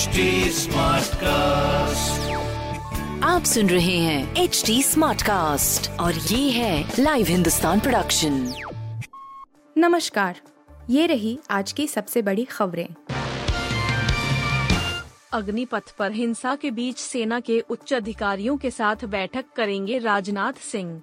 HD cast आप सुन रहे हैं एच डी स्मार्ट कास्ट और ये है लाइव हिंदुस्तान प्रोडक्शन नमस्कार ये रही आज की सबसे बड़ी खबरें। अग्निपथ पर हिंसा के बीच सेना के उच्च अधिकारियों के साथ बैठक करेंगे राजनाथ सिंह।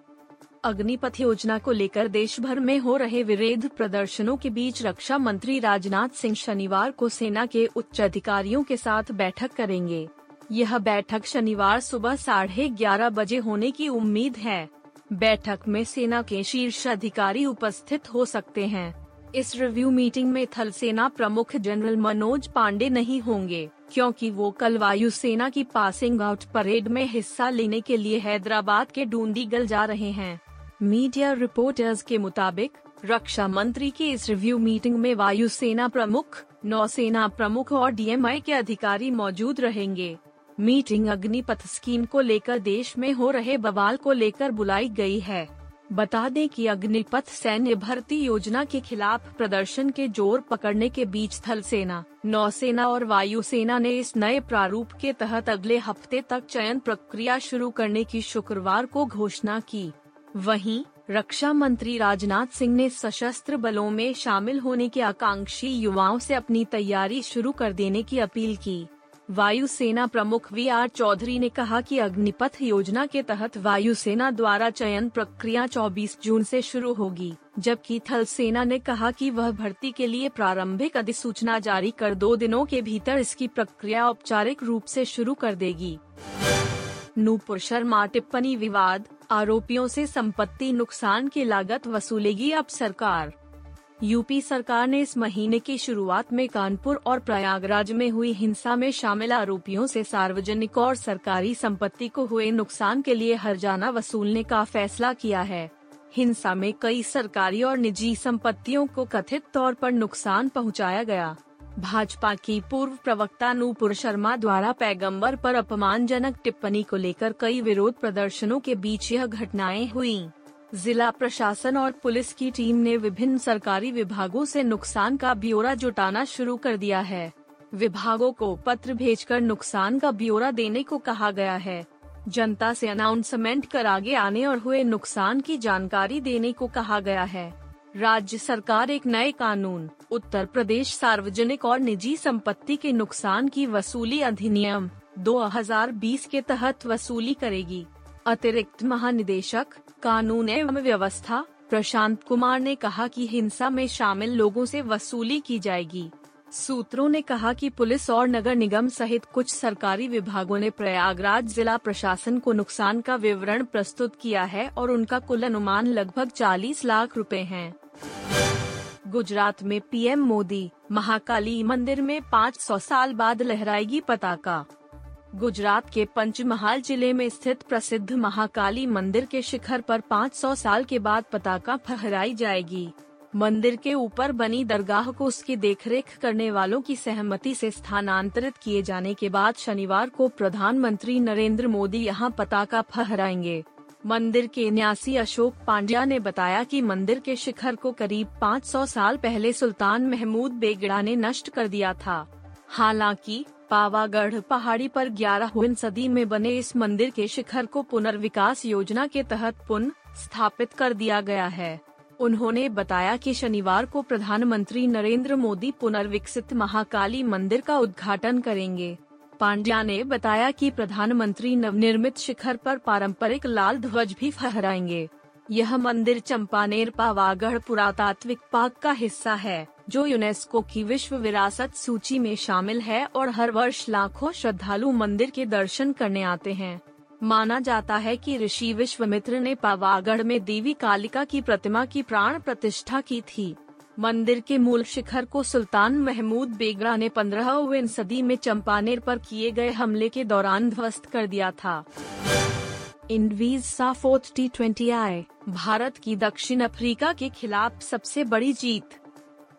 अग्निपथ योजना को लेकर देश भर में हो रहे विरोध प्रदर्शनों के बीच रक्षा मंत्री राजनाथ सिंह शनिवार को सेना के उच्च अधिकारियों के साथ बैठक करेंगे। यह बैठक शनिवार सुबह साढ़े ग्यारह बजे होने की उम्मीद है। बैठक में सेना के शीर्ष अधिकारी उपस्थित हो सकते हैं। इस रिव्यू मीटिंग में थल सेना प्रमुख जनरल मनोज पांडे नहीं होंगे, क्योंकि वो कल वायुसेना की पासिंग आउट परेड में हिस्सा लेने के लिए हैदराबाद के डूंडीगल जा रहे हैं। मीडिया रिपोर्टर्स के मुताबिक, रक्षा मंत्री की इस रिव्यू मीटिंग में वायुसेना प्रमुख, नौसेना प्रमुख और डीएमआई के अधिकारी मौजूद रहेंगे। मीटिंग अग्निपथ स्कीम को लेकर देश में हो रहे बवाल को लेकर बुलाई गई है। बता दें कि अग्निपथ सैन्य भर्ती योजना के खिलाफ प्रदर्शन के ज़ोर पकड़ने के बीच थल सेना, नौसेना और वायुसेना ने इस नए प्रारूप के तहत अगले हफ़्ते तक चयन प्रक्रिया शुरू करने की शुक्रवार को घोषणा की। वहीं रक्षा मंत्री राजनाथ सिंह ने सशस्त्र बलों में शामिल होने के आकांक्षी युवाओं से अपनी तैयारी शुरू कर देने की अपील की। वायुसेना प्रमुख वी आर चौधरी ने कहा कि अग्निपथ योजना के तहत वायुसेना द्वारा चयन प्रक्रिया 24 जून से शुरू होगी, जबकि थल सेना ने कहा कि वह भर्ती के लिए प्रारंभिक अधिसूचना जारी कर दो दिनों के भीतर इसकी प्रक्रिया औपचारिक रूप से शुरू कर देगी। नूपुर शर्मा, टिप्पणी विवाद। आरोपियों से संपत्ति नुकसान की लागत वसूलेगी अब सरकार। यूपी सरकार ने इस महीने की शुरुआत में कानपुर और प्रयागराज में हुई हिंसा में शामिल आरोपियों से सार्वजनिक और सरकारी संपत्ति को हुए नुकसान के लिए हरजाना वसूलने का फैसला किया है। हिंसा में कई सरकारी और निजी संपत्तियों को कथित तौर पर नुकसान पहुँचाया गया। भाजपा की पूर्व प्रवक्ता नूपुर शर्मा द्वारा पैगंबर पर अपमानजनक टिप्पणी को लेकर कई विरोध प्रदर्शनों के बीच यह घटनाएँ हुई। जिला प्रशासन और पुलिस की टीम ने विभिन्न सरकारी विभागों से नुकसान का ब्यौरा जुटाना शुरू कर दिया है। विभागों को पत्र भेजकर नुकसान का ब्यौरा देने को कहा गया है। जनता से अनाउंसमेंट कर आगे आने और हुए नुकसान की जानकारी देने को कहा गया है। राज्य सरकार एक नए कानून, उत्तर प्रदेश सार्वजनिक और निजी संपत्ति के नुकसान की वसूली अधिनियम 2020 के तहत वसूली करेगी। अतिरिक्त महानिदेशक, कानून एवं व्यवस्था, प्रशांत कुमार ने कहा कि हिंसा में शामिल लोगों से वसूली की जाएगी। सूत्रों ने कहा कि पुलिस और नगर निगम सहित कुछ सरकारी विभागों ने प्रयागराज जिला प्रशासन को नुकसान का विवरण प्रस्तुत किया है और उनका कुल अनुमान लगभग 40 लाख रुपए है। गुजरात में पीएम मोदी, महाकाली मंदिर में 500 साल बाद लहराएगी पताका। गुजरात के पंचमहाल ज़िले में स्थित प्रसिद्ध महाकाली मंदिर के शिखर पर 500 साल के बाद पताका फहराई जाएगी। मंदिर के ऊपर बनी दरगाह को उसकी देखरेख करने वालों की सहमति से स्थानांतरित किए जाने के बाद शनिवार को प्रधानमंत्री नरेंद्र मोदी यहाँ पताका फहराएँगे। मंदिर के न्यासी अशोक पांड्या ने बताया कि मंदिर के शिखर को करीब 500 साल पहले सुल्तान महमूद बेगड़ा ने नष्ट कर दिया था। हालाँकि, पावागढ़ पहाड़ी पर ग्यारहवीं सदी में बने इस मंदिर के शिखर को पुनर्विकास योजना के तहत पुनः स्थापित कर दिया गया है। उन्होंने बताया कि शनिवार को प्रधानमंत्री नरेंद्र मोदी पुनर्विकसित महाकाली मंदिर का उद्घाटन करेंगे। पांड्या ने बताया कि प्रधानमंत्री नवनिर्मित शिखर पर पारंपरिक लाल ध्वज भी फहराएँगे। यह मंदिर चंपानेर पावागढ़ पुरातात्विक पार्क का हिस्सा है, जो यूनेस्को की विश्व विरासत सूची में शामिल है और हर वर्ष लाखों श्रद्धालु मंदिर के दर्शन करने आते हैं। माना जाता है कि ऋषि विश्वमित्र ने पावागढ़ में देवी कालिका की प्रतिमा की प्राण प्रतिष्ठा की थी। मंदिर के मूल शिखर को सुल्तान महमूद बेगरा ने पंद्रहवीं सदी में चंपानेर पर किए गए हमले के दौरान ध्वस्त कर दिया था। इंडवीज साफोत टी ट्वेंटी आई, भारत की दक्षिण अफ्रीका के खिलाफ सबसे बड़ी जीत।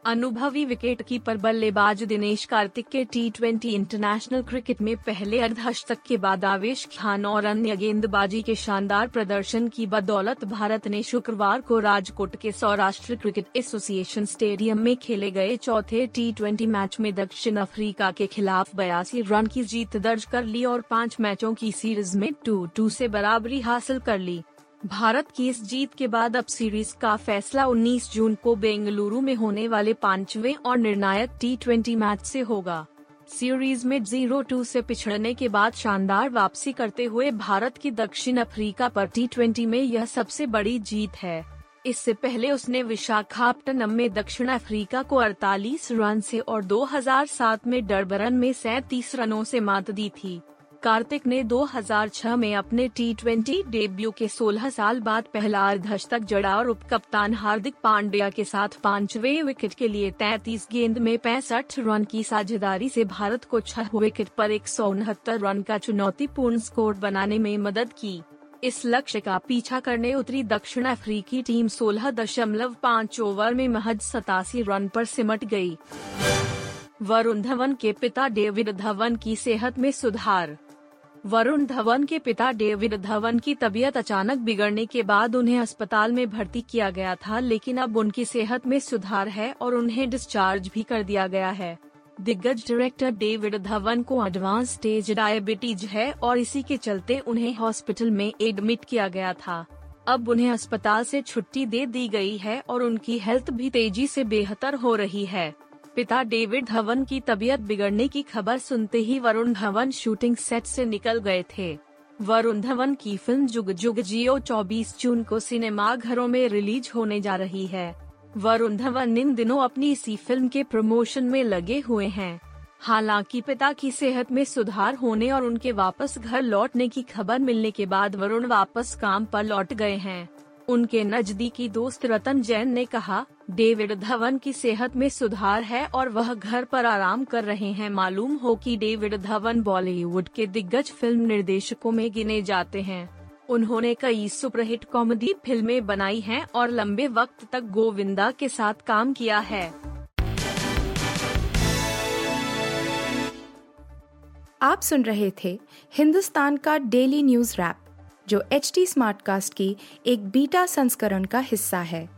अनुभवी विकेट कीपर बल्लेबाज दिनेश कार्तिक के टी इंटरनेशनल क्रिकेट में पहले अर्धशतक के बाद आवेश खान और अन्य गेंदबाजी के शानदार प्रदर्शन की बदौलत भारत ने शुक्रवार को राजकोट के सौराष्ट्र क्रिकेट एसोसिएशन स्टेडियम में खेले गए चौथे टी मैच में दक्षिण अफ्रीका के खिलाफ बयासी रन की जीत दर्ज कर ली और पाँच मैचों की सीरीज़ में टू टू से बराबरी हासिल कर ली। भारत की इस जीत के बाद अब सीरीज़ का फैसला 19 जून को बेंगलुरु में होने वाले पाँचवें और निर्णायक टी मैच से होगा। सीरीज़ में ज़ीरो टू से पिछड़ने के बाद शानदार वापसी करते हुए भारत की दक्षिण अफ्रीका पर टी में यह सबसे बड़ी जीत है। इससे पहले उसने विशाखापट्टनम में दक्षिण अफ्रीका को 48 रन से और 2007 में डरबरन में सैतीस रनों से मात दी थी। कार्तिक ने 2006 में अपने टी ट्वेंटी डेब्यू के 16 साल बाद पहला अर्धशतक जड़ा और उप कप्तान हार्दिक पांड्या के साथ पांचवे विकेट के लिए 33 गेंद में पैंसठ रन की साझेदारी से भारत को छह विकेट पर एक सौ उनहत्तर रन का चुनौतीपूर्ण स्कोर बनाने में मदद की इस लक्ष्य का पीछा करने उतरी दक्षिण अफ्रीकी टीम सोलह दशमलव पाँच ओवर में महज सतासी रन पर सिमट गई। वरुण धवन के पिता डेविड धवन की सेहत में सुधार वरुण धवन के पिता डेविड धवन की तबीयत अचानक बिगड़ने के बाद उन्हें अस्पताल में भर्ती किया गया था, लेकिन अब उनकी सेहत में सुधार है और उन्हें डिस्चार्ज भी कर दिया गया है। दिग्गज डायरेक्टर डेविड धवन को एडवांस स्टेज डायबिटीज़ है और इसी के चलते उन्हें हॉस्पिटल में एडमिट किया गया था। अब उन्हें अस्पताल से छुट्टी दे दी गई है और उनकी हेल्थ भी तेज़ी से बेहतर हो रही है। पिता डेविड धवन की तबीयत बिगड़ने की खबर सुनते ही वरुण धवन शूटिंग सेट से निकल गए थे। वरुण धवन की फ़िल्म जुग जुग जियो 24 जून को सिनेमा घरों में रिलीज़ होने जा रही है। वरुण धवन इन दिनों अपनी इसी फ़िल्म के प्रमोशन में लगे हुए हैं। हालाँकि पिता की सेहत में सुधार होने और उनके वापस घर लौटने की खबर मिलने के बाद वरुण वापस काम पर लौट गए हैं। उनके नजदीकी दोस्त रतन जैन ने कहा डेविड धवन की सेहत में सुधार है और वह घर पर आराम कर रहे हैं। मालूम हो कि डेविड धवन बॉलीवुड के दिग्गज फ़िल्म निर्देशकों में गिने जाते हैं। उन्होंने कई सुपरहिट कॉमेडी फ़िल्में बनाई हैं और लंबे वक्त तक गोविंदा के साथ काम किया है। आप सुन रहे थे हिंदुस्तान का डेली न्यूज़ रैप, जो एच टी स्मार्ट कास्ट की एक बीटा संस्करण का हिस्सा है।